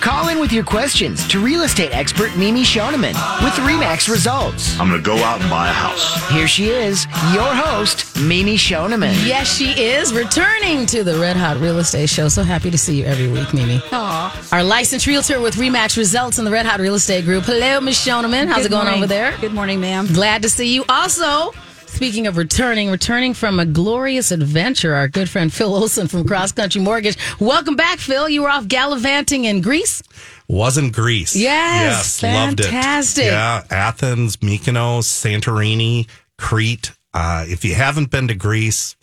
Call in with your questions to real estate expert Mimi Shoneman with Remax results. I'm going to go out and buy a house. Here she is, your host, Mimi Shoneman. Yes, she is returning to the Red Hot Real Estate Show. So happy to see you every week, Mimi. Aww. Our licensed realtor with Remax Results in the Red Hot Real Estate Group. Hello, Miss Shoneman. How's Good it going morning. over there? Good morning, ma'am. Glad to see you. Also, speaking of returning, returning from a glorious adventure, our good friend Phil Olson from Cross Country Mortgage. Welcome back, Phil. You were off gallivanting in Greece. Wasn't Greece. Yes, Yes, loved it. fantastic. Yeah, Athens, Mykonos, Santorini, Crete. Uh, if you haven't been to Greece,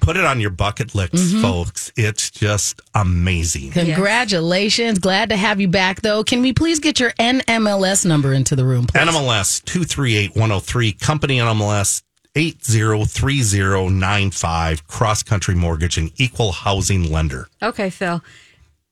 put it on your bucket list, Mm-hmm. folks. It's just amazing. Congratulations. Glad to have you back, though. Can we please get your NMLS number into the room, please? NMLS 238103, company NMLS 803095, cross country mortgage and equal housing lender. Okay, Phil.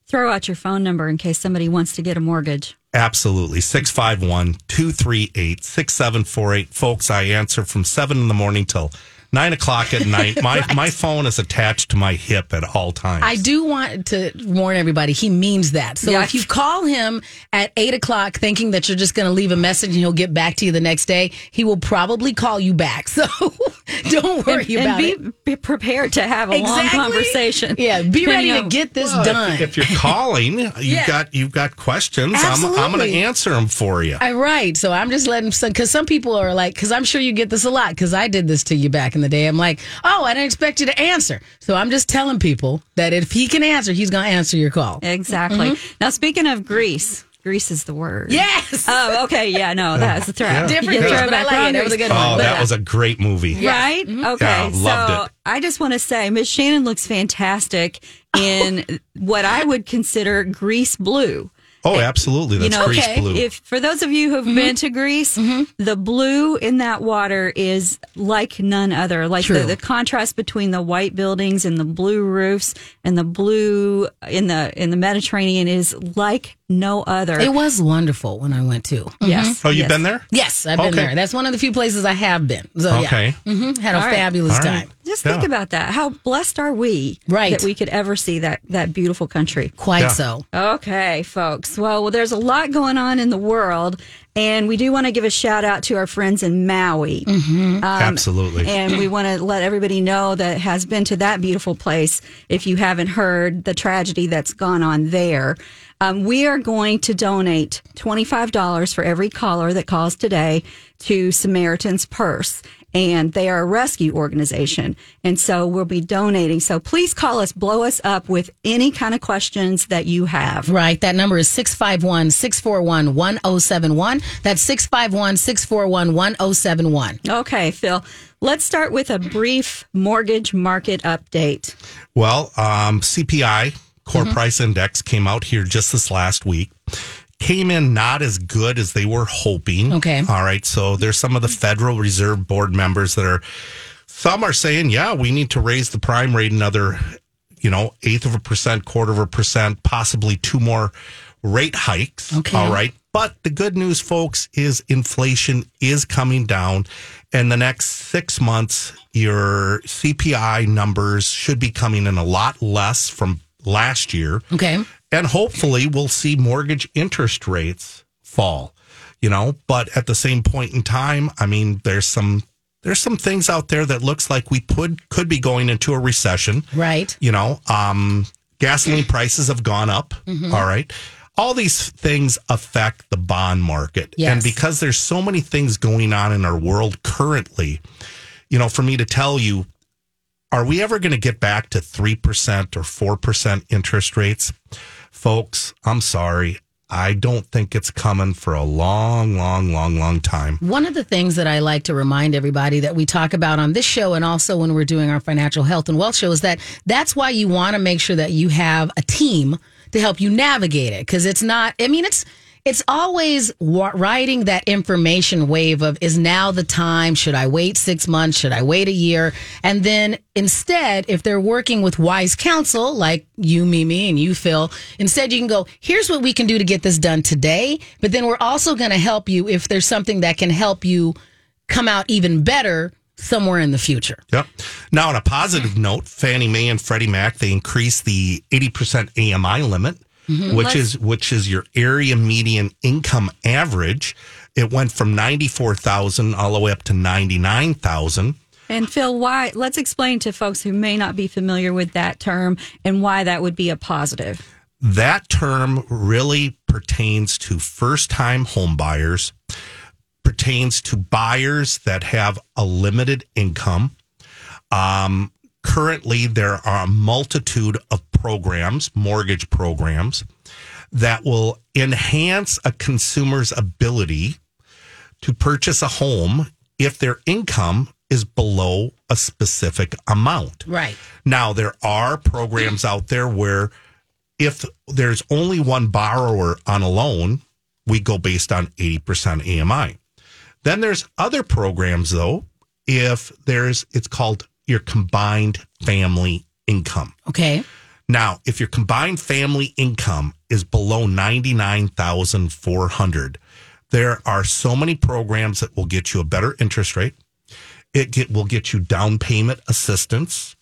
Throw out your phone number in case somebody wants to get a mortgage. Absolutely. 651 238 6748. Folks, I answer from 7 in the morning till 9 o'clock at night. My, my phone is attached to my hip at all times. I do want to warn everybody, he means that. So Yeah. if you call him at eight o'clock thinking that you're just going to leave a message and he'll get back to you the next day, he will probably call you back. So don't worry and about be, it. be prepared to have a long conversation. Yeah, be ready Depending to get this Well, done. If, if you're calling, you've Yeah. got you've got questions. I'm, I'm going to answer them for you. I, right. So I'm just letting some, because some people are like, because I'm sure you get this a lot, because I did this to you back in the day. I'm like, oh, I didn't expect you to answer. So I'm just telling people that if he can answer, he's going to answer your call. Exactly. Mm-hmm. Now, speaking of Greece, Greece is the word. Yes. Oh, okay. Yeah, no, that's a throw. Different, You Greece, throw but I back like on it. That was a good one. oh, But- that was a great movie. Right? Mm-hmm. Okay. Yeah, loved so it. I just want to say Miss Shannon looks fantastic in what I would consider Grease blue. Oh, absolutely. That's you know, Grease okay, Blue. If for those of you who've Mm-hmm. been to Greece, the blue in that water is like none other. Like the, the contrast between the white buildings and the blue roofs and the blue in the in the Mediterranean is like no other. It was wonderful when I went too. yes. oh, you've yes. been there? Yes, I've been Okay. there. That's one of the few places I have been. So Okay. yeah, hmm had a All right. fabulous All right. time. Just think about that. How blessed are we Right. that we could ever see that that beautiful country? Quite Yeah. so. Okay, folks. Well, well, there's a lot going on in the world, and we do want to give a shout out to our friends in Maui. Mm-hmm. absolutely. And we want to let everybody know that has been to that beautiful place. If you haven't heard the tragedy that's gone on there, um, we are going to donate $25 for every caller that calls today to Samaritan's Purse. And they are a rescue organization. And so we'll be donating. So please call us, blow us up with any kind of questions that you have. Right. That number is 651 641 1071. That's 651 641 1071. Okay, Phil, let's start with a brief mortgage market update. Well, um, CPI, core Mm-hmm. price index, came out here just this last week. Came in not as good as they were hoping. Okay. All right. So there's some of the Federal Reserve Board members that are, some are saying, yeah, we need to raise the prime rate another, you know, eighth of a percent, quarter of a percent, possibly two more rate hikes. Okay. All right. But the good news, folks, is inflation is coming down. And the next six months, your CPI numbers should be coming in a lot less from last year. Okay. And hopefully we'll see mortgage interest rates fall, you know, but at the same point in time, I mean, there's some there's some things out there that looks like we could could be going into a recession. Right. You know, um gasoline prices have gone up. all right. All these things affect the bond market. Yes. And because there's so many things going on in our world currently, you know, for me to tell you are we ever going to get back to 3% or 4% interest rates? Folks, I'm sorry. I don't think it's coming for a long, long, long, long time. One of the things that I like to remind everybody that we talk about on this show and also when we're doing our financial health and wealth show is that that's why you want to make sure that you have a team to help you navigate it because it's not I mean it's it's always wa- riding that information wave of is now the time? Should I wait six months? Should I wait a year? And then instead, if they're working with wise counsel like you, Mimi, and you, Phil, instead you can go, here's what we can do to get this done today. But then we're also going to help you if there's something that can help you come out even better somewhere in the future. Yep. Now, on a positive note, Fannie Mae and Freddie Mac they increased the eighty percent AMI limit, which is which is your area median income average. It went from ninety four thousand all the way up to ninety nine thousand. And Phil, why? Let's explain to folks who may not be familiar with that term and why that would be a positive. That term really pertains to first time home buyers, pertains to buyers that have a limited income. Um, currently, there are a multitude of programs, mortgage programs, that will enhance a consumer's ability to purchase a home if their income is below a specific amount. Right. Now, there are programs out there where if there's only one borrower on a loan, we go based on 80% AMI. Then there's other programs though, if there's it's called your combined family income. Okay. Now, if your combined family income is below 99,400, there are so many programs that will get you a better interest rate. It get, will get you down payment assistance.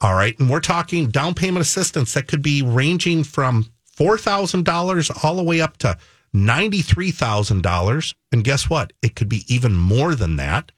All right. And we're talking down payment assistance that could be ranging from $4,000 all the way up to $93,000. And guess what? It could be even more than that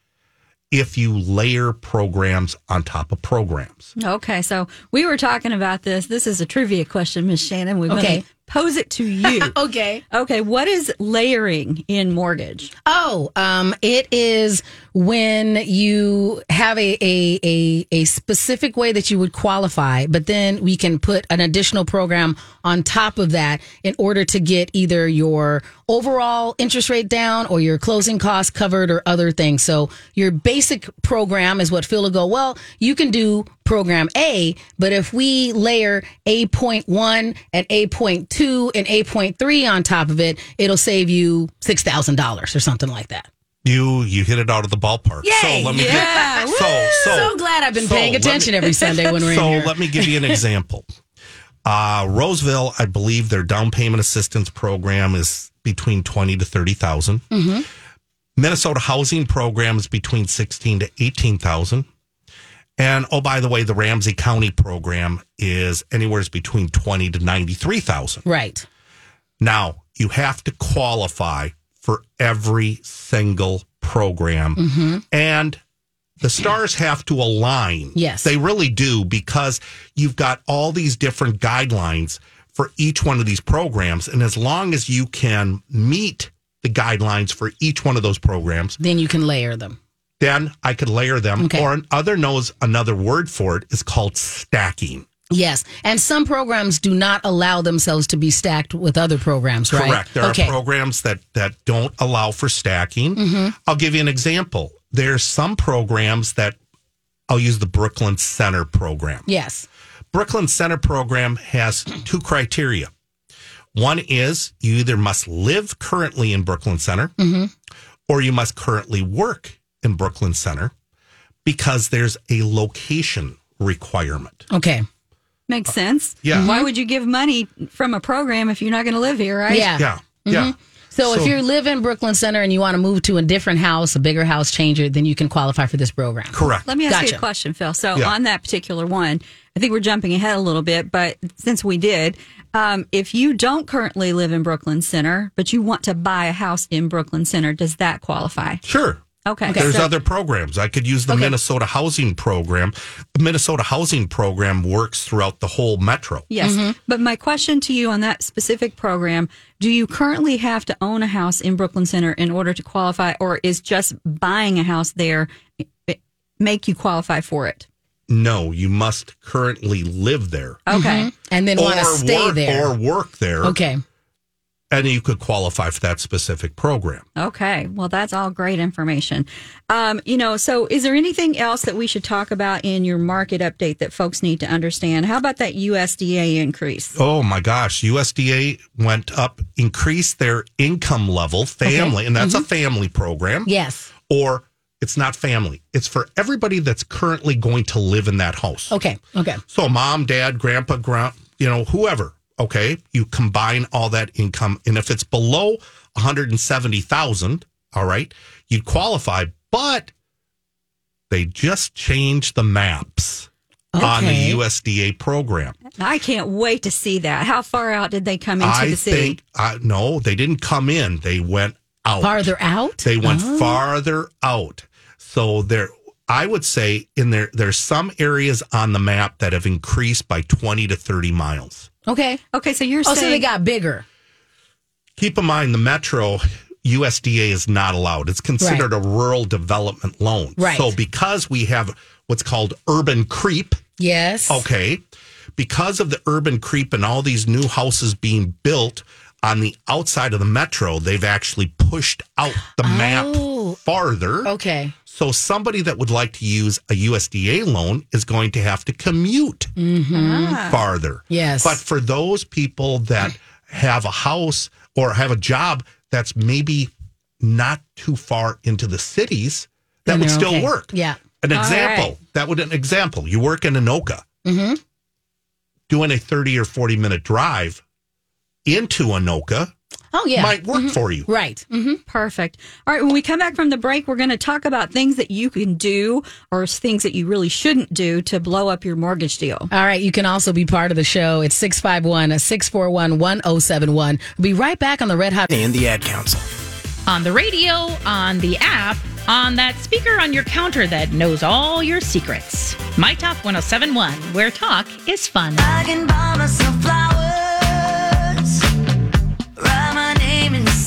if you layer programs on top of programs. Okay, so we were talking about this. This is a trivia question, Miss Shannon. We're Okay. Pose it to you. Okay. okay, what is layering in mortgage? Oh, um, it is when you have a, a, a, a specific way that you would qualify, but then we can put an additional program on top of that in order to get either your overall interest rate down or your closing costs covered or other things. So your basic program is what Phil will go, well, you can do program A, but if we layer A.1 and A.2 and A.3 on top of it, it'll save you $6,000 or something like that. You you hit it out of the ballpark. Yay! So let me Yeah, give, so so So glad I've been so paying let me- attention every Sunday when we're so in here. let me give you an example. Uh, Roseville, I believe their down payment assistance program is between twenty to thirty thousand. Mm-hmm. Minnesota housing program is between sixteen to eighteen thousand. And oh, by the way, the Ramsey County program is anywhere between twenty to ninety three thousand. right. Now, you have to qualify for every single program. Mm-hmm. And the stars have to align. Yes. They really do because you've got all these different guidelines for each one of these programs. And as long as you can meet the guidelines for each one of those programs, Then you can layer them. Then I could layer them. Okay. Or another knows another word for it is called stacking. Yes. And some programs do not allow themselves to be stacked with other programs, right? Correct. There okay. Mm-hmm. are programs that that don't allow for stacking. I'll give you an example. There's some programs that I'll use the Brooklyn Center program. yes. Brooklyn Center program has two criteria. One is you either must live currently in Brooklyn Center Mm-hmm. or you must currently work in Brooklyn Center because there's a location requirement. Okay. Makes sense. Yeah. Why would you give money from a program if you're not going to live here, right? Yeah. Yeah. Yeah. So, if you live in Brooklyn Center and you want to move to a different house, a bigger house, change it, then you can qualify for this program. Correct. Let me ask you a question, Phil. So Yeah. on that particular one, I think we're jumping ahead a little bit, but since we did, um, if you don't currently live in Brooklyn Center, but you want to buy a house in Brooklyn Center, does that qualify? Sure. Okay. There's So- other programs. I could use the Okay. Minnesota Housing Program. The Minnesota Housing Program works throughout the whole metro. Yes. Mm-hmm. But my question to you on that specific program do you currently have to own a house in Brooklyn Center in order to qualify, or is just buying a house there eh, make you qualify for it? No, you must currently live there Okay. And then want to stay work there. or work there. okay. And you could qualify for that specific program. Okay. Well, that's all great information. Um, you know, so is there anything else that we should talk about in your market update that folks need to understand? How about that USDA increase? Oh my gosh, USDA went up, increased their income level, family, and that's a family program. Yes. Or it's not family, it's for everybody that's currently going to live in that house. Okay. Okay. So mom, dad, grandpa, grand, you know, whoever. Okay, you combine all that income, and if it's below one hundred and seventy thousand, all right, you'd qualify. But they just changed the maps on the USDA program. I can't wait to see that. How far out did they come into I the city? think uh, no, they didn't come in. They went out. Farther out? They went Oh. farther out. So there, I would say in there, there's some areas on the map that have increased by 20 to 30 miles. Okay. okay, so you're Oh, saying so they got bigger. Keep in mind the metro USDA is not allowed. It's considered a rural development loan. Right. So because we have what's called urban creep, Yes. Okay. Because of the urban creep and all these new houses being built on the outside of the metro, they've actually pushed out the Oh. map farther. Okay. So somebody that would like to use a USDA loan is going to have to commute farther. Yes. But for those people that have a house or have a job that's maybe not too far into the cities, that Then would still okay. work. Yeah. An All example. right. That would an example. You work in Anoka. Mm-hmm. Doing a 30 or 40 minute drive into Anoka Oh, yeah. might work for you. Right. Mm-hmm. Perfect. All right. When we come back from the break, we're going to talk about things that you can do or things that you really shouldn't do to blow up your mortgage deal. All right. You can also be part of the show. It's 651 641 1071. We'll be right back on the Red Hot. and the Ad Council. on the radio, on the app, on that speaker on your counter that knows all your secrets. My Talk 1071, where talk is fun.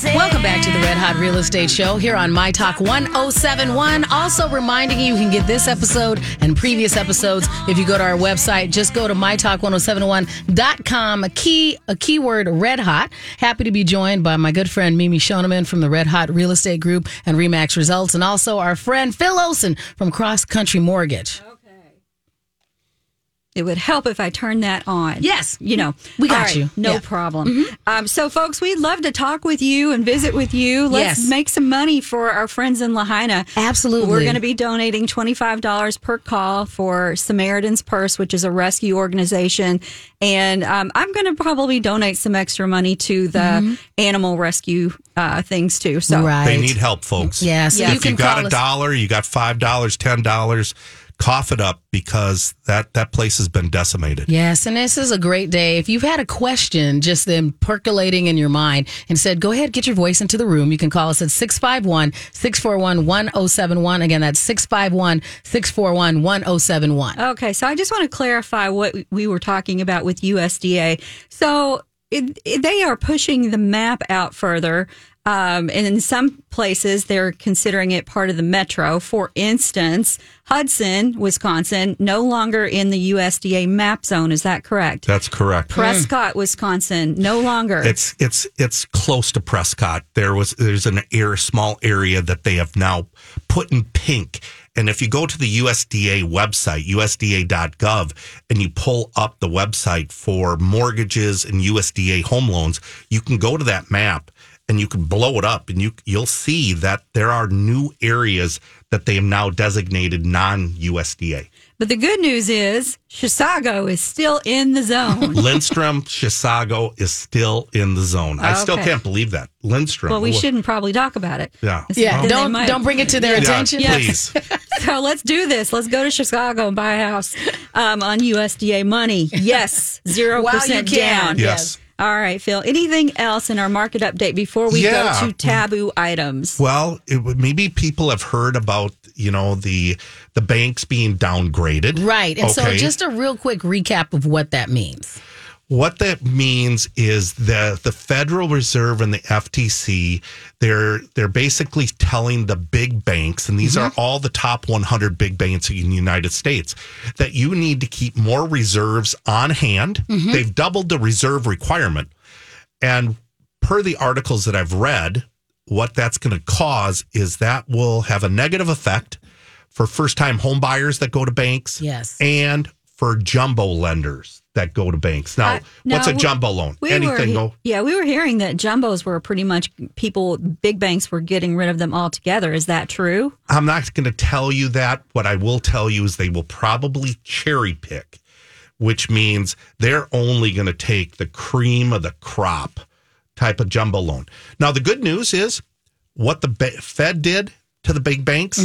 Welcome back to the Red Hot Real Estate Show here on My Talk 1071. Also reminding you, you can get this episode and previous episodes if you go to our website. Just go to mytalk1071.com. A key, a keyword Red Hot. Happy to be joined by my good friend Mimi Shoneman from the Red Hot Real Estate Group and Remax Results, and also our friend Phil Olson from Cross Country Mortgage. It would help if I turned that on. Yes. You know, We got All right, you. No Yeah. problem. Um, so, folks, we'd love to talk with you and visit with you. Let's Yes. make some money for our friends in Lahaina. Absolutely. We're going to be donating $25 per call for Samaritan's Purse, which is a rescue organization. And um, I'm going to probably donate some extra money to the animal rescue uh, things too. So, Mm-hmm. Right. They need help, folks. Yeah, so Yeah. you if you got a us- dollar, you got five dollars, ten dollars, cough it up because that that place has been decimated. Yes, and this is a great day. If you've had a question just then percolating in your mind and said, go ahead, get your voice into the room, you can call us at 651 641 1071. Again, that's 651 641 1071. Okay, so I just want to clarify what we were talking about with USDA. So it, it- they are pushing the map out further. Um, and in some places, they're considering it part of the metro. For instance, Hudson, Wisconsin, no longer in the USDA map zone. Is that correct? That's correct. Prescott, Wisconsin, no longer. It's it's it's close to Prescott. There was there's an air small area that they have now put in pink. And if you go to the USDA website, USDA.gov, and you pull up the website for mortgages and USDA home loans, you can go to that map and you can blow it up and you you'll see that there are new areas that they have now designated non-USDA. but the good news is Chisago is still in the zone. Lindstrom, Chisago is still in the zone. I still can't believe that. Lindstrom. well, we wha- shouldn't probably talk about it. Yeah. Yeah, Then they don't might- don't bring it to their Yeah, attention. please. So let's do this. Let's go to Chisago and buy a house um, on USDA money. Yes, zero Wow, you percent can. down. Yes. All right, Phil. Anything else in our market update before we Yeah. go to taboo items? Well, it, would- maybe people have heard about you know the the banks being downgraded. Right. And so just a real quick recap of what that means. What that means is that the Federal Reserve and the FTC they're they're basically telling the big banks, and these are mm-hmm. all the top 100 big banks in the United States, that you need to keep more reserves on hand. Mm-hmm. They've doubled the reserve requirement, and per the articles that I've read, what that's going to cause is that will have a negative effect for first time home buyers that go to banks. Yes. And for jumbo lenders that go to banks. Now, Uh, no, what's a jumbo loan? We Anything he- go? yeah, we were hearing that jumbos were pretty much people, big banks were getting rid of them altogether. Is that true? I'm not going to tell you that. What I will tell you is they will probably cherry pick, which means they're only going to take the cream of the crop type of jumbo loan. Now, the good news is what the Fed did to the big banks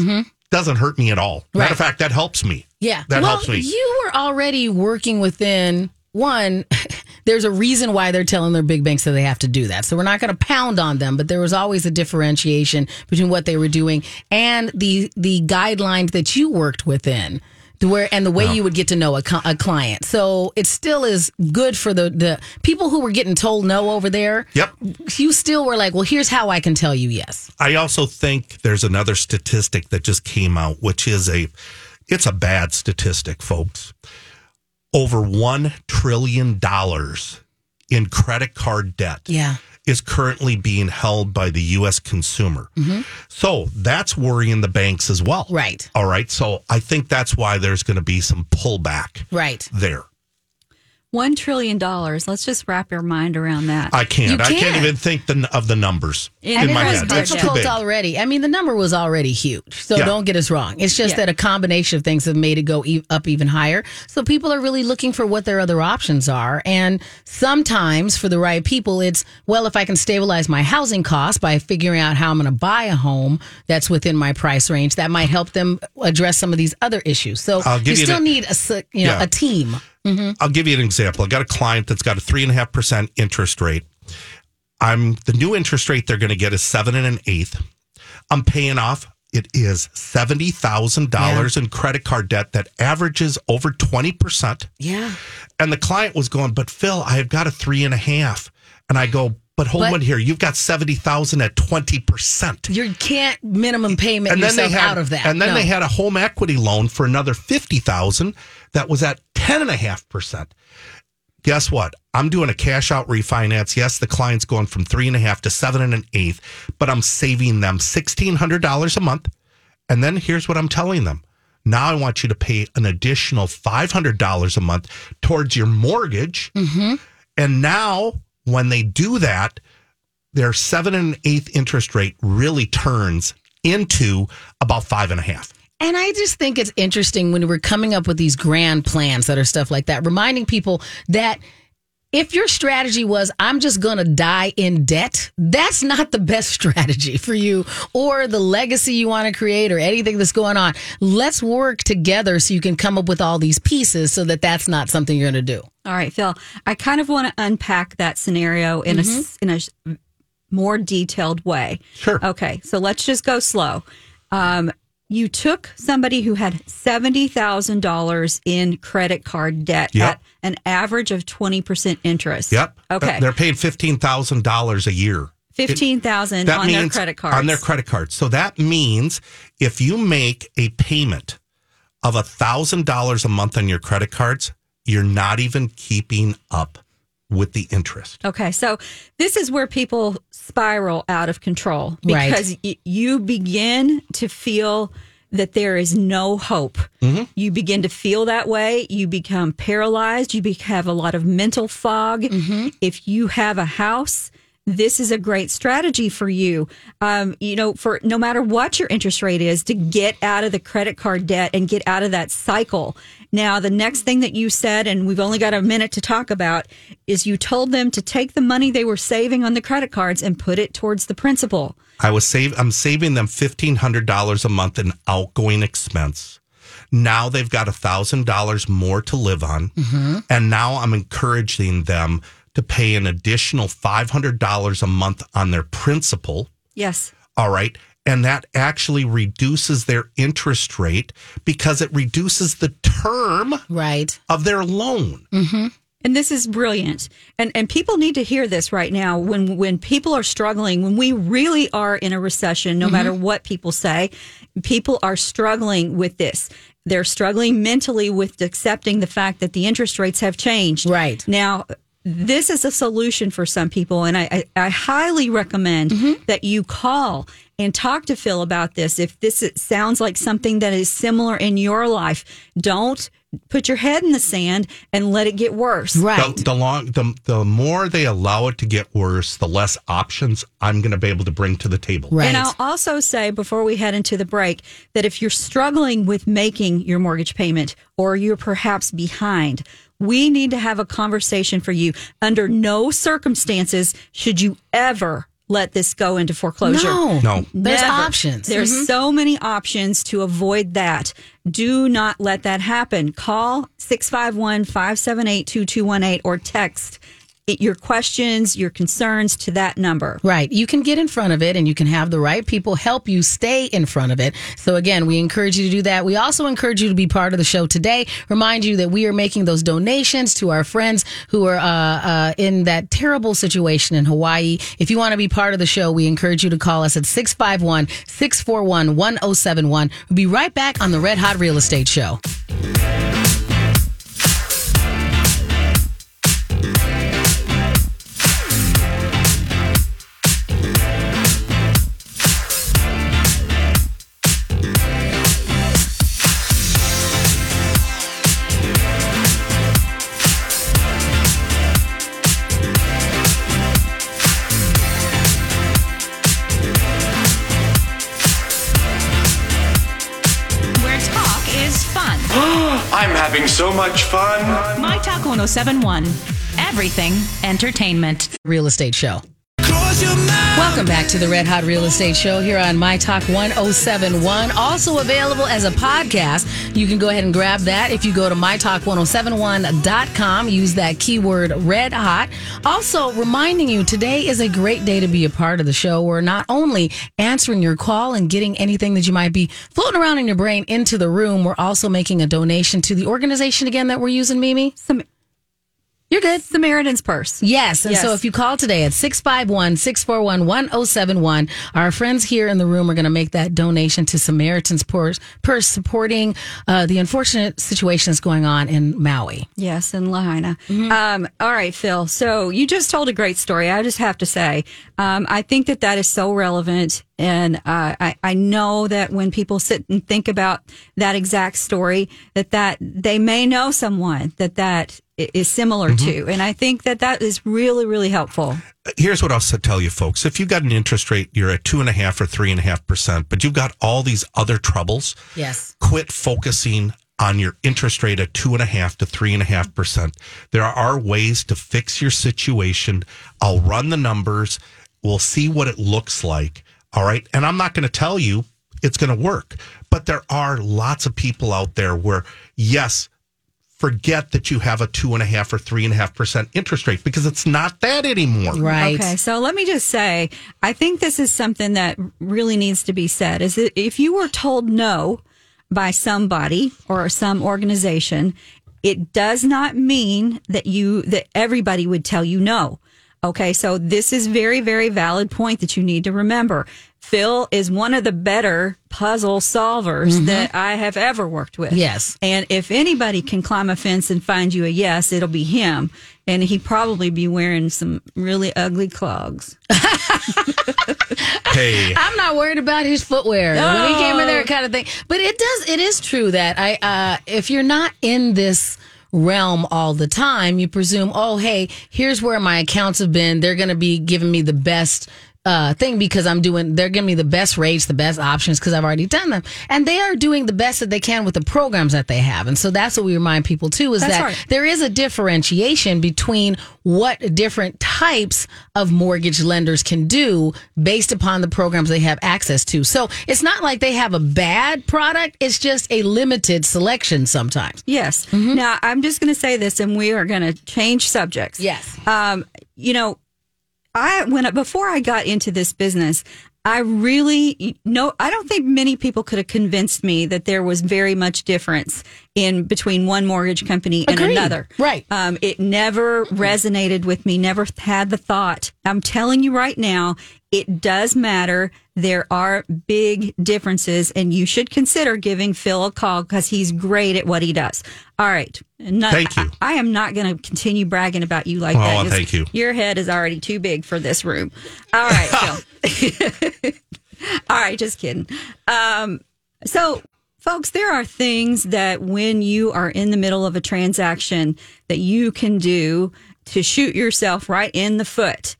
doesn't hurt me at all. Matter of fact, that helps me. Yeah. That well, helps me. You were already working within one. There's a reason why they're telling their big banks that they have to do that. So we're not going to pound on them, but there was always a differentiation between what they were doing and the the guidelines that you worked within. To where and the way you would get to know a, a client, so it still is good for the the people who were getting told no over there. Yep. You still were like, well, here's how I can tell you yes. I also think there's another statistic that just came out, which is a, it's a bad statistic, folks. Over one trillion dollars in credit card debt Yeah. is currently being held by the U.S. consumer. Mm-hmm. So that's worrying the banks as well. Right. All right. So I think that's why there's going to be some pullback Right. there. One trillion dollars. Let's just wrap your mind around that. I can't. I can't can't. even think the, of the numbers And in and my it was head. It's too difficult already. I mean, the number was already huge. So Yeah. don't get us wrong. It's just Yeah. that a combination of things have made it go e- up even higher. So people are really looking for what their other options are. And sometimes for the right people, it's, well, if I can stabilize my housing costs by figuring out how I'm going to buy a home that's within my price range, that might help them address some of these other issues. So I'll you give you still an- need a, s- you know, Yeah. a team. Mm-hmm. I'll give you an example. I got a client that's got a three and a half percent interest rate. I'm the new interest rate they're going to get is seven and an eighth. I'm paying off. It is seventy thousand dollars in credit card debt that averages over twenty percent. Yeah. And the client was going, "But Phil, I have got a three and a half." And I go, "But hold But- on here. You've got seventy thousand at twenty percent." You can't minimum payment and then they had, out of that. And then No. they had a home equity loan for another fifty thousand that was at ten and a half percent. Guess what? I'm doing a cash out refinance. Yes, the client's going from three and a half to seven and an eighth, but I'm saving them sixteen hundred dollars a month. And then here's what I'm telling them. Now I want you to pay an additional five hundred dollars a month towards your mortgage. Mm-hmm. And now when they do that, their seven and an eighth interest rate really turns into about five and a half. And I just think it's interesting when we're coming up with these grand plans that are stuff like that, reminding people that if your strategy was, I'm just going to die in debt, that's not the best strategy for you or the legacy you want to create or anything that's going on. Let's work together so you can come up with all these pieces so that that's not something you're going to do. All right, Phil. I kind of want to unpack that scenario in a in a s- more detailed way. Sure. Okay, so let's just go slow. Um, you took somebody who had seventy thousand dollars in credit card debt Yep. at an average of twenty percent interest. Yep. Uh, okay. They're paying fifteen thousand dollars a year. Fifteen thousand That on their credit cards. on their credit cards. So that means if you make a payment of a thousand dollars a month on your credit cards, you're not even keeping up with the interest. Okay, so this is where people spiral out of control Right. because y- you begin to feel that there is no hope. Mm-hmm. You begin to feel that way. You become paralyzed. You be- have a lot of mental fog. Mm-hmm. If you have a house, this is a great strategy for you. Um, you know, for no matter what your interest rate is, to get out of the credit card debt and get out of that cycle. Now, the next thing that you said, and we've only got a minute to talk about, is you told them to take the money they were saving on the credit cards and put it towards the principal. I was save I'm saving them fifteen hundred dollars a month in outgoing expense. Now they've got a thousand dollars more to live on, and now I'm encouraging them to pay an additional five hundred dollars a month on their principal. Yes. All right. And that actually reduces their interest rate because it reduces the term Right. of their loan. Mm-hmm. And this is brilliant. And and people need to hear this right now when when people are struggling, when we really are in a recession, no mm-hmm. matter what people say, people are struggling with this. They're struggling mentally with accepting the fact that the interest rates have changed. Right. Now, this is a solution for some people. And I, I, I highly recommend mm-hmm. that you call and talk to Phil about this. If this sounds like something that is similar in your life, don't put your head in the sand and let it get worse. Right. The, the long the the more they allow it to get worse, the less options I'm going to be able to bring to the table. right. And I'll also say before we head into the break that if you're struggling with making your mortgage payment or you're perhaps behind, we need to have a conversation for you. Under no circumstances should you ever let this go into foreclosure. no. No. There's Never. options. There's Mhm. so many options to avoid that. Do not let that happen. Call 651 578 2218 or text your questions, your concerns to that number. Right. You can get in front of it and you can have the right people help you stay in front of it. So again, we encourage you to do that. We also encourage you to be part of the show today. Remind you that we are making those donations to our friends who are uh, uh, in that terrible situation in Hawaii. If you want to be part of the show, we encourage you to call us at 651 641 1071. We'll be right back on the Red Hot Real Estate Show. So much fun. My Talk 1071. Everything entertainment. Real Estate Show. Welcome back to the Red Hot Real Estate Show here on My Talk 1071. Also available as a podcast. You can go ahead and grab that if you go to mytalk1071.com. Use that keyword red hot. Also, reminding you today is a great day to be a part of the show. We're not only answering your call and getting anything that you might be floating around in your brain into the room, we're also making a donation to the organization again that we're using, Mimi. Some, You're good. Samaritan's Purse. Yes. And so if you call today at 651 641 1071, our friends here in the room are going to make that donation to Samaritan's Purse, Purse supporting uh, the unfortunate situation that's going on in Maui. Yes, in Lahaina. Um, all right, Phil. So you just told a great story. I just have to say, um, I think that that is so relevant. And uh, I, I know that when people sit and think about that exact story, that that they may know someone that that is similar mm-hmm. to. And I think that that is really, really helpful. Uh, here's what I'll tell you, folks. If you've got an interest rate, you're at two and a half or three and a half percent, but you've got all these other troubles. Yes. quit focusing on your interest rate at two and a half to three and a half percent. There are ways to fix your situation. I'll run the numbers. We'll see what it looks like. All right. And I'm not going to tell you it's going to work, but there are lots of people out there where, yes, forget that you have a two and a half or three and a half percent interest rate because it's not that anymore. Right. Okay, so let me just say, I think this is something that really needs to be said. Is that if you were told no by somebody or some organization, it does not mean that you that everybody would tell you no. Okay, so this is very very valid point that you need to remember. Phil is one of the better puzzle solvers that I have ever worked with. Yes. And if anybody can climb a fence and find you a yes, it'll be him. And he'd probably be wearing some really ugly clogs. Hey, I'm not worried about his footwear when he came in there, kind of thing. But it does. It is true that I, uh, if you're not in this realm all the time, you presume, oh, hey, here's where my accounts have been. They're going to be giving me the best. Uh, thing because I'm doing, they're giving me the best rates, the best options because I've already done them, and they are doing the best that they can with the programs that they have, and so that's what we remind people too is That's that right. there is a differentiation between what different types of mortgage lenders can do based upon the programs they have access to. So it's not like they have a bad product, it's just a limited selection sometimes. Yes. Now, I'm just going to say this and we are going to change subjects. Yes. Um, you know, I when before I got into this business, I really no, I don't think many people could have convinced me that there was very much difference in between one mortgage company and Agreed. another. Right. Um, it never resonated with me. Never had the thought. I'm telling you right now, It does matter. There are big differences, and you should consider giving Phil a call because he's great at what he does. All right. Not- Thank you. I, I am not going to continue bragging about you like Oh, that. thank you. Your head is already too big for this room. All right, Phil. All right, just kidding. Um, so, folks, there are things that when you are in the middle of a transaction that you can do to shoot yourself right in the foot.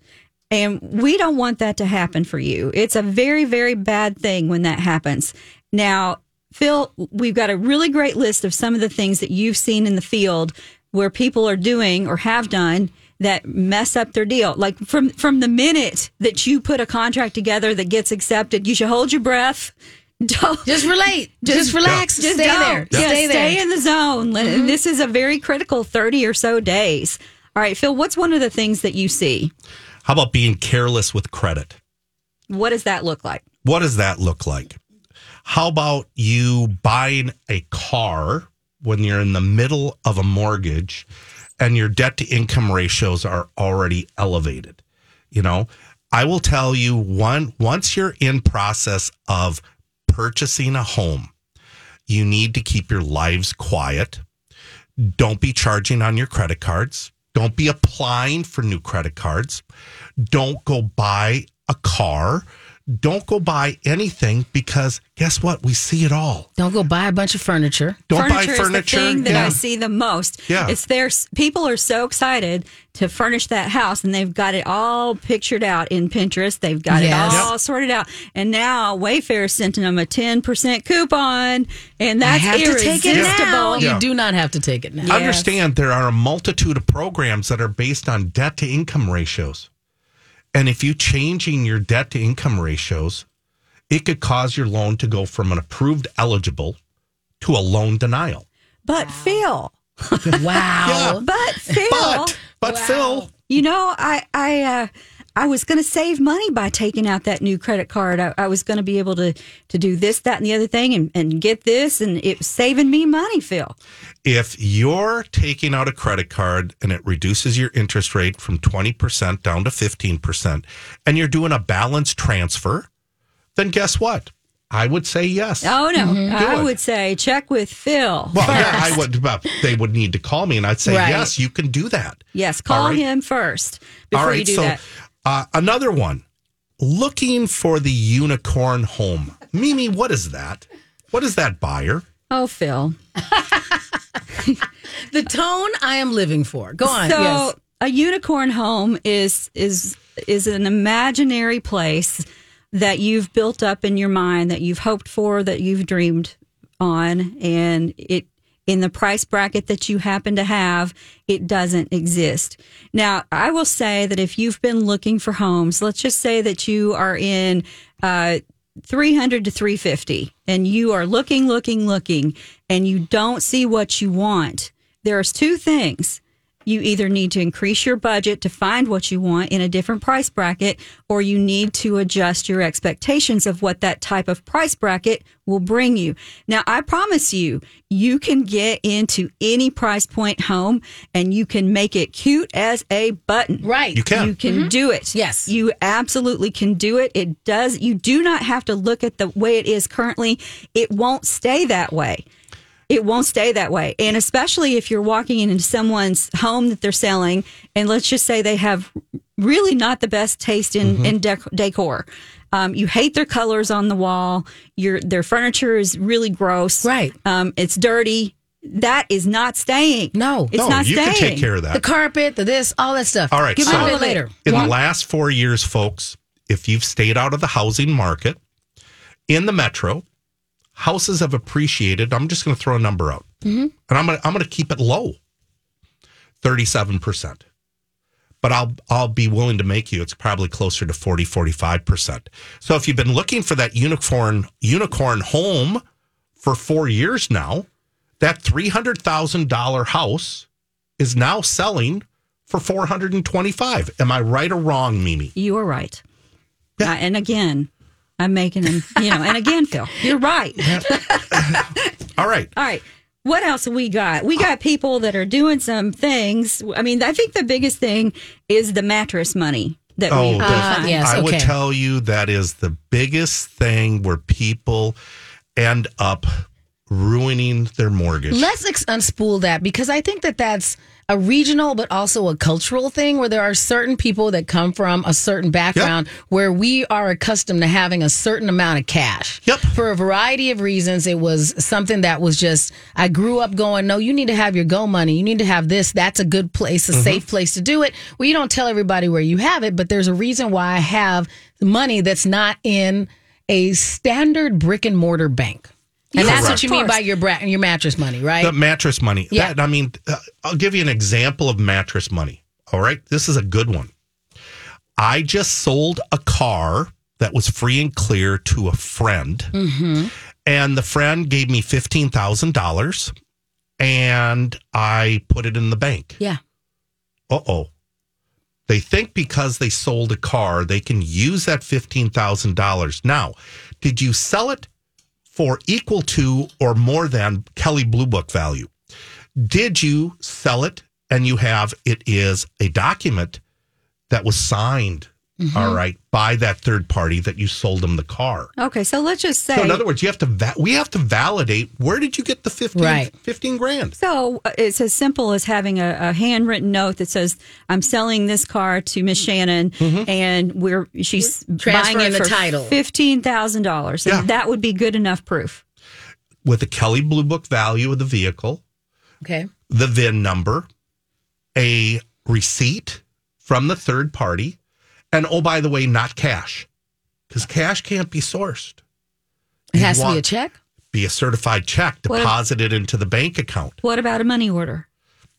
And we don't want that to happen for you. It's a very, very bad thing when that happens. Now, Phil, we've got a really great list of some of the things that you've seen in the field where people are doing or have done that mess up their deal. Like from from the minute that you put a contract together that gets accepted, you should hold your breath. Don't Just relate. Just, relax. just stay there. Yeah, Stay stay, there. Mm-hmm. in the zone. This is a very critical 30 or so days. All right, Phil, what's one of the things that you see? How about being careless with credit? What does that look like? What does that look like? How about you buying a car when you're in the middle of a mortgage and your debt to income ratios are already elevated? You know, I will tell you one once you're in process of purchasing a home, you need to keep your lives quiet. Don't be charging on your credit cards. Don't be applying for new credit cards. Don't go buy a car. Don't go buy anything because guess what? We see it all. Don't go buy a bunch of furniture. Don't buy furniture furniture. is the thing that Yeah. I see the most. Yeah. It's their people are so excited to furnish that house and they've got it all pictured out in Pinterest. They've got Yes. it all sorted out. And now Wayfair sent them a 10% coupon and that's I have to take it irresistible. now. Yeah. You do not have to take it now. Understand there are a multitude of programs that are based on debt to income ratios. And if you changing your debt to income ratios, it could cause your loan to go from an approved eligible to a loan denial. But Phil, Wow. but Phil, But but Phil, You know, I I uh, I was going to save money by taking out that new credit card. I, I was going to be able to to do this, that, and the other thing, and, and get this, and it was saving me money, Phil. if you're taking out a credit card and it reduces your interest rate from 20% down to 15% and you're doing a balance transfer, then guess what? I would say yes. Oh no, Do I would say check with Phil. Well, yeah. I would. But they would need to call me, and I'd say, Right. "Yes, you can do that." Yes, call All right. him first before you do so that. Uh, another one, looking for the unicorn home. Mimi, what is that? What is that buyer? Oh, Phil. the tone I am living for. Go on. So yes. a unicorn home is is is an imaginary place that you've built up in your mind that you've hoped for that you've dreamed on and it in the price bracket that you happen to have it doesn't exist. Now i will say that if you've been looking for homes let's just say that you are in uh 300 to 350 and you are looking looking looking and you don't see what you want there's two things you either need to increase your budget to find what you want in a different price bracket, or you need to adjust your expectations of what that type of price bracket will bring you. Now, I promise you, you can get into any price point home and you can make it cute as a button. right. You can. You can mm-hmm. do it. Yes. You absolutely can do it. It does. You do not have to look at the way it is currently. It won't stay that way. It won't stay that way. And especially if you're walking into someone's home that they're selling, and let's just say they have really not the best taste in, in dec- decor. Um, you hate their colors on the wall. Your their furniture is really gross. Right. Um, it's dirty. That is not staying. No. it's no, not you staying. can take care of that. the carpet, the this, all that stuff. All right, Give so- me a bit later. In the last four years, folks, if you've stayed out of the housing market in the metro, houses have appreciated. I'm just going to throw a number out, and I'm going to I'm going to keep it low, thirty seven percent. But I'll I'll be willing to make you it's probably closer to 40 45 percent. So if you've been looking for that unicorn unicorn home for four years now, that three hundred thousand dollar house is now selling for 425. Am I right or wrong, Mimi? You are right. Uh, and again, I'm making him, you know, and again, Phil, you're right. All right. All right. What else we got? We got people that are doing some things. I mean, I think the biggest thing is the mattress money. that Oh, would that- find. yes. I would tell you that is the biggest thing where people end up ruining their mortgage. Let's ex- unspool that because I think that that's a regional but also a cultural thing where there are certain people that come from a certain background where we are accustomed to having a certain amount of cash. Yep. For a variety of reasons, it was something that was just, I grew up going, no, you need to have your go money. You need to have this. That's a good place, a safe mm-hmm. place to do it. Well, you don't tell everybody where you have it, but there's a reason why I have money that's not in a standard brick and mortar bank. And that's what you mean by your bra- your mattress money, right? the mattress money. Yeah. That, I mean, uh, I'll give you an example of mattress money. All right. This is a good one. I just sold a car that was free and clear to a friend. Mm-hmm. And the friend gave me $15,000 and I put it in the bank. yeah. Uh oh. They think because they sold a car, they can use that $15,000. Now, did you sell it for equal to or more than Kelley Blue Book value? Did you sell it and you have it is a document that was signed, all right, by that third party that you sold them the car? Okay, so let's just say. So in other words, you have to va- we have to validate where did you get the 15, Right. 15 grand? So uh, it's as simple as having a, a handwritten note that says, "I'm selling this car to Miss Shannon, and we're she's buying Transferring it the for title. fifteen thousand dollars." Yeah. That would be good enough proof. With the Kelley Blue Book value of the vehicle, Okay. the VIN number, a receipt from the third party, and oh, by the way, not cash, because cash can't be sourced. It has to be a check. Be a certified check What deposited into the bank account. What about a money order?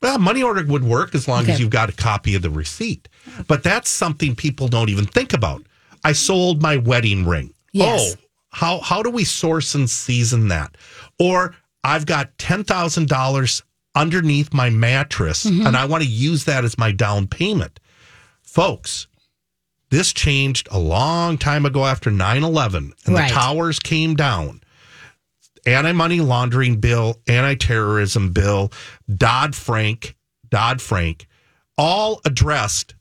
Well, money order would work as long as you've got a copy of the receipt. But that's something people don't even think about. I sold my wedding ring. Yes. Oh, how how do we source and season that? Or I've got ten thousand dollars underneath my mattress Mm-hmm. and I want to use that as my down payment. Folks, this changed a long time ago after 9-11 and Right. the towers came down anti-money laundering bill, anti-terrorism bill, Dodd-Frank, Dodd-Frank, all addressed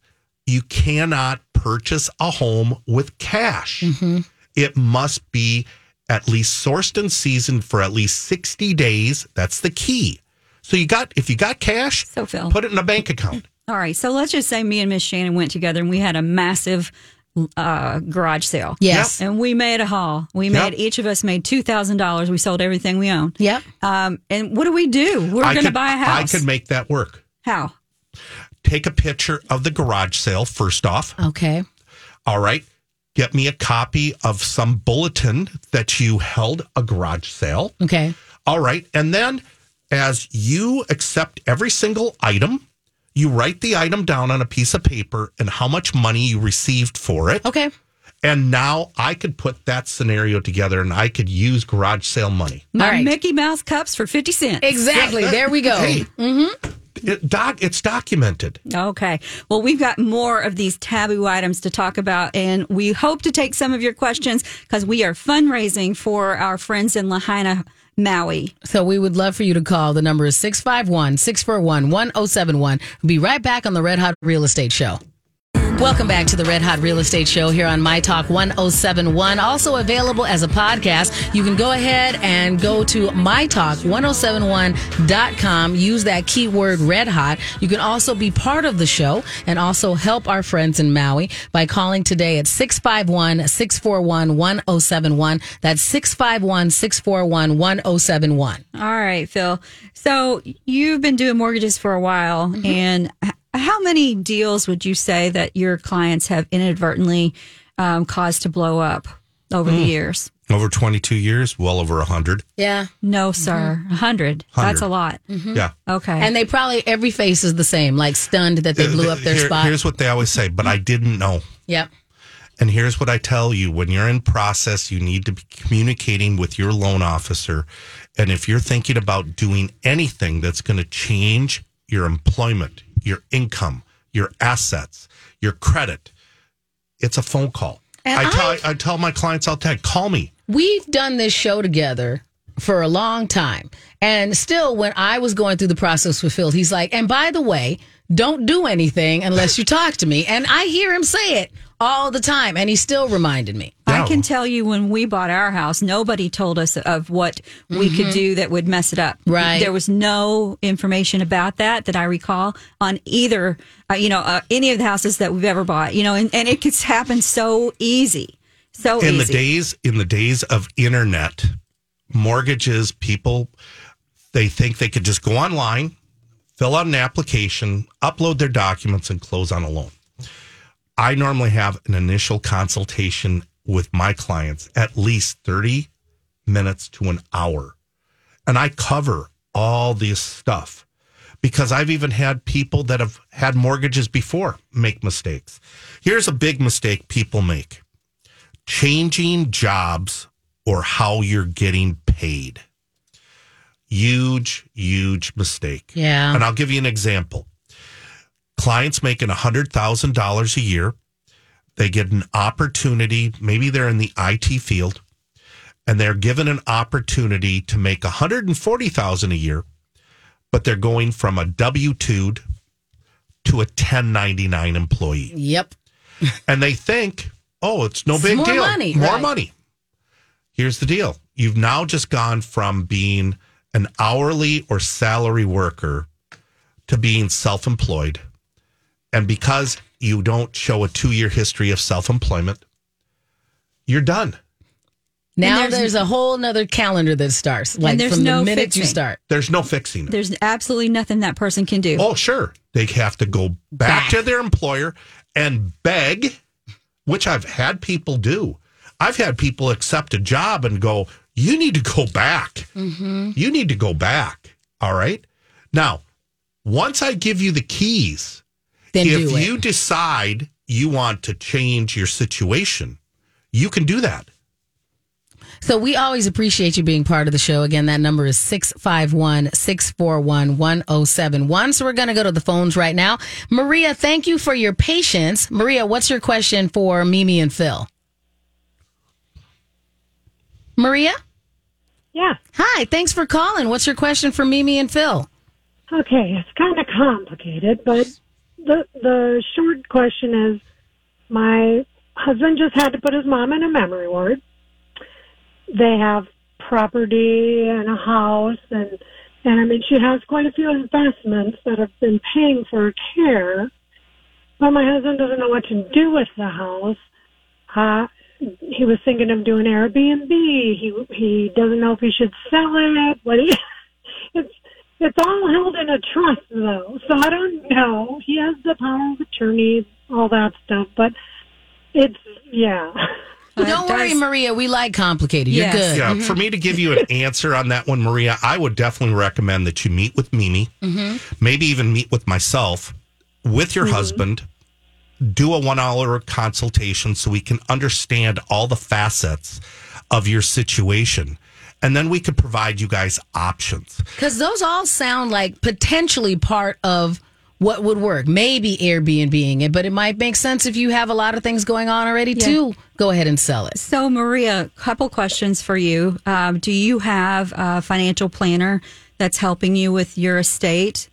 you cannot purchase a home with cash. Mm-hmm. It must be at least sourced and seasoned for at least 60 days. That's the key. So you got if you got cash, So, Phil. put it in a bank account. All right, so let's just say me and Miss Shannon went together and we had a massive uh, garage sale. Yes. And we made a haul. We Yep. made each of us made two thousand dollars. We sold everything we owned. Yep. Um, and what do we do? We're going to buy a house. I could make that work. How? Take a picture of the garage sale first off. Okay. All right. Get me a copy of some bulletin that you held a garage sale. Okay. All right. And then as you accept every single item, you write the item down on a piece of paper and how much money you received for it. Okay. And now I could put that scenario together and I could use garage sale money. My All right. Mickey Mouse cups for 50 cents. Exactly. There we go. Hey, mm-hmm. it, doc, it's documented. Okay. Well, we've got more of these taboo items to talk about, and we hope to take some of your questions because we are fundraising for our friends in Lahaina, Maui. So we would love for you to call. The number is 651 641 1071. We'll be right back on the Red Hot Real Estate Show. Welcome back to the Red Hot Real Estate Show here on My Talk 1071. Also available as a podcast. You can go ahead and go to mytalk1071.com. Use that keyword red hot. You can also be part of the show and also help our friends in Maui by calling today at 651 641 1071. That's 651 641 1071. All right, Phil. So you've been doing mortgages for a while, mm-hmm. and h- how many deals would you say that your clients have inadvertently um, caused to blow up over the hmm. years? Over 22 years, well over 100. Yeah. No, sir. Mm-hmm. A hundred. That's a lot. Mm-hmm. Yeah. Okay. And they probably, every face is the same, like stunned that they uh, blew up their Here- spot. Here's what they always say, but I didn't know. Yep. And here's what I tell you when you're in process, you need to be communicating with your loan officer. And if you're thinking about doing anything that's going to change your employment, your income, your assets, your credit, it's a phone call. And I tell I've- I tell my clients all the time, call me. We've done this show together for a long time. And still, when I was going through the process with Phil, he's like, and by the way, don't do anything unless you talk to me. And I hear him say it all the time, and he still reminded me. I can tell you when we bought our house, nobody told us of what we could do that would mess it up. Mm-hmm. Right. There was no information about that that I recall on either, uh, you know, uh, any of the houses that we've ever bought. You know, and, and it could happen so easy, so in easy. the days in the days of internet mortgages people they think they could just go online fill out an application upload their documents and close on a loan i normally have an initial consultation with my clients at least 30 minutes to an hour and i cover all this stuff because I've even had people that have had mortgages before make mistakes. Here's a big mistake people make changing jobs or how you're getting paid. Huge, huge mistake. Yeah. And I'll give you an example. Clients making $100,000 a year, they get an opportunity, maybe they're in the IT field, and they're given an opportunity to make 140,000 a year, but they're going from a W2 to a 1099 employee Yep. and they think, oh, it's no It's big more deal. money, more right. money. Here's the deal you've now just gone from being an hourly or salary worker to being self employed. And because you don't show a two year history of self employment, you're done. Now there's- there's, a whole nother calendar that starts, like there's from no the minute you start. There's no fixing it. There's absolutely nothing that person can do. Oh, sure. They have to go back, Back. to their employer and beg, which I've had people do. I've had people accept a job and go, you need to go back. Mm-hmm. You need to go back. All right. Now, once I give you the keys, Then if do it. you decide you want to change your situation, you can do that. So we always appreciate you being part of the show. Again, that number is 651 641 1071. So we're going to go to the phones right now. Maria, thank you for your patience. Maria, what's your question for Mimi and Phil? Maria? Yeah. Hi, thanks for calling. What's your question for Mimi and Phil? Okay. It's kind of complicated, but the the short question is, my husband just had to put his mom in a memory ward. They have property and a house, and and I mean she has quite a few investments that have been paying for her care. But my husband doesn't know what to do with the house. Uh, he was thinking of doing Airbnb. He he doesn't know if he should sell it. What he, it's it's all held in a trust though, so I don't know. He has the power of attorney, all that stuff, but it's yeah. Don't worry, Maria. We like complicated. You're Yes. good. Yeah, for mm-hmm. me to give you an answer on that one, Maria, I would definitely recommend that you meet with Mimi, mm-hmm. maybe even meet with myself, with your mm-hmm. husband, do a one hour consultation so we can understand all the facets of your situation. And then we could provide you guys options. Because those all sound like potentially part of what would work. Maybe Airbnb it, but it might make sense if you have a lot of things going on already to go ahead and sell it. So, Maria, a couple questions for you. Um, do you have a financial planner that's helping you with your estate?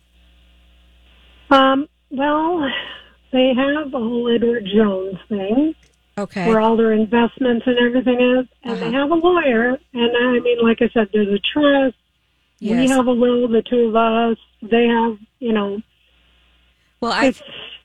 Um, well, they have a whole Edward Jones thing Okay. where all their investments and everything is, and they uh-huh. have a lawyer. And I mean, like I said, there's a trust. We have a will, the two of us. They have, you know, Well, I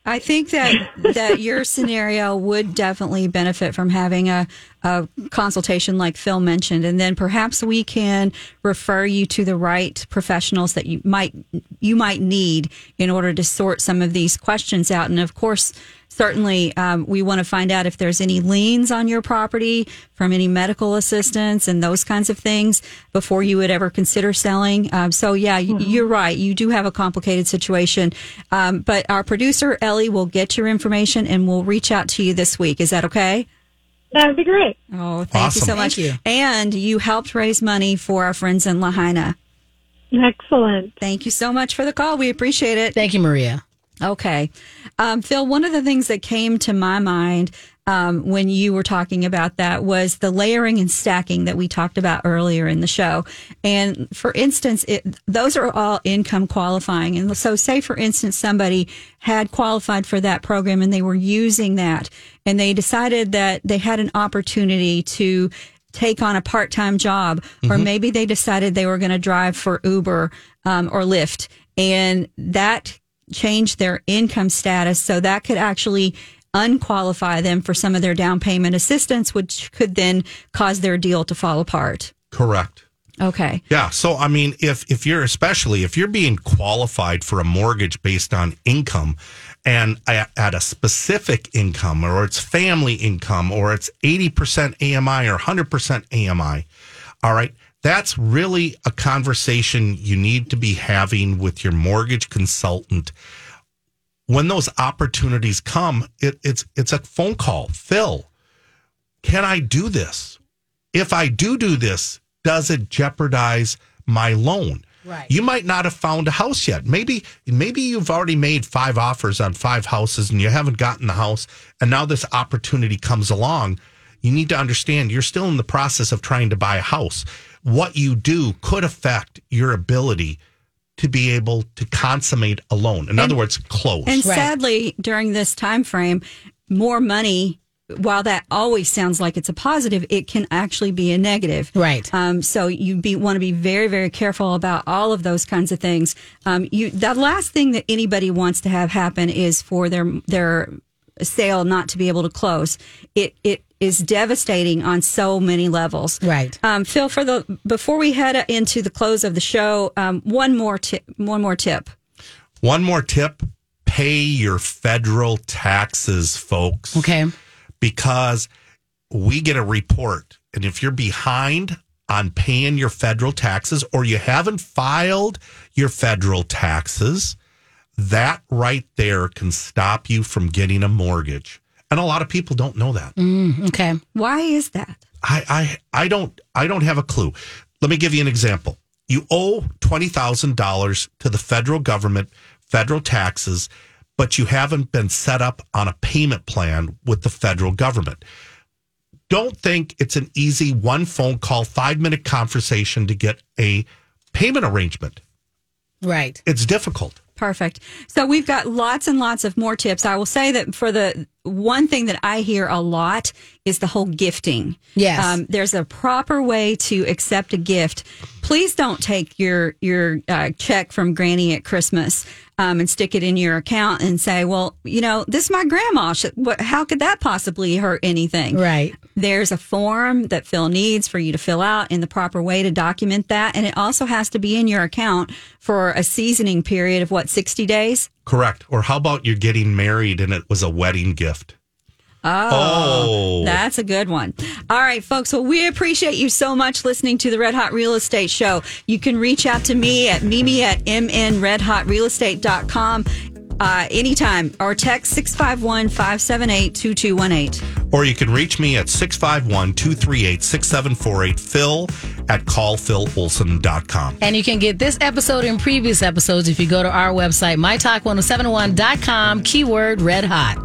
I think that that your scenario would definitely benefit from having a, a consultation like Phil mentioned, and then perhaps we can refer you to the right professionals that you might you might need in order to sort some of these questions out. And of course, certainly um, we want to find out if there's any liens on your property from any medical assistance and those kinds of things before you would ever consider selling. Um, so yeah, y you're right. You do have a complicated situation, um, but our producer Ellie will get your information and we'll reach out to you this week. Is that okay? that would be great. Oh, thank you so much. Thank you. And you helped raise money for our friends in Lahaina. Excellent. Thank you so much for the call. We appreciate it. Thank you, Maria. Okay. Um, Phil, one of the things that came to my mind um, when you were talking about that was the layering and stacking that we talked about earlier in the show. And for instance, it, those are all income qualifying. And so, say for instance, somebody had qualified for that program and they were using that, and they decided that they had an opportunity to take on a part time job, or maybe they decided they were going to drive for Uber um, or Lyft, and that changed their income status. So that could actually unqualify them for some of their down payment assistance, which could then cause their deal to fall apart. Correct. Okay. Yeah. So, I mean, if if you're especially if you're being qualified for a mortgage based on income, and at a specific income, or it's family income, or it's eighty percent AMI or hundred percent AMI, all right, that's really a conversation you need to be having with your mortgage consultant. When those opportunities come, it, it's it's a phone call. Phil, can I do this? If I do do this, does it jeopardize my loan? Right. You might not have found a house yet. Maybe maybe you've already made five offers on five houses and you haven't gotten the house and now this opportunity comes along. You need to understand you're still in the process of trying to buy a house. What you do could affect your ability to be able to consummate a loan. In other words, close. And sadly, during this time frame, more money. While that always sounds like it's a positive, it can actually be a negative. Right. Um, so you be, want to be very, very careful about all of those kinds of things. Um, you, the last thing that anybody wants to have happen is for their their sale not to be able to close. It it is devastating on so many levels. Right. Um, Phil, for the before we head into the close of the show, um, one more tip. One more tip. One more tip pay your federal taxes, folks. Okay. Because we get a report. And if you're behind on paying your federal taxes or you haven't filed your federal taxes, that right there can stop you from getting a mortgage. And a lot of people don't know that. Mm, okay. Why is that? I, I I don't I don't have a clue. Let me give you an example. You owe twenty thousand dollars to the federal government, federal taxes, but you haven't been set up on a payment plan with the federal government. Don't think it's an easy one phone call, five minute conversation to get a payment arrangement. Right. It's difficult. Perfect. So we've got lots and lots of more tips. I will say that for the one thing that I hear a lot is the whole gifting. Yes. Um, there's a proper way to accept a gift. Please don't take your your uh, check from Granny at Christmas um, and stick it in your account and say, "Well, you know, this is my grandma. How could that possibly hurt anything?" Right. There's a form that Phil needs for you to fill out in the proper way to document that, and it also has to be in your account for a seasoning period of what 60 days. Correct. Or how about you're getting married and it was a wedding gift? Oh, Oh. that's a good one. All right, folks. Well, we appreciate you so much listening to the Red Hot Real Estate Show. You can reach out to me at mimi at mnredhotrealestate.com uh, anytime or text 651 578 2218. Or you can reach me at 651 238 6748 Phil at callphilolson.com. And you can get this episode and previous episodes if you go to our website, mytalk1071.com, keyword red hot.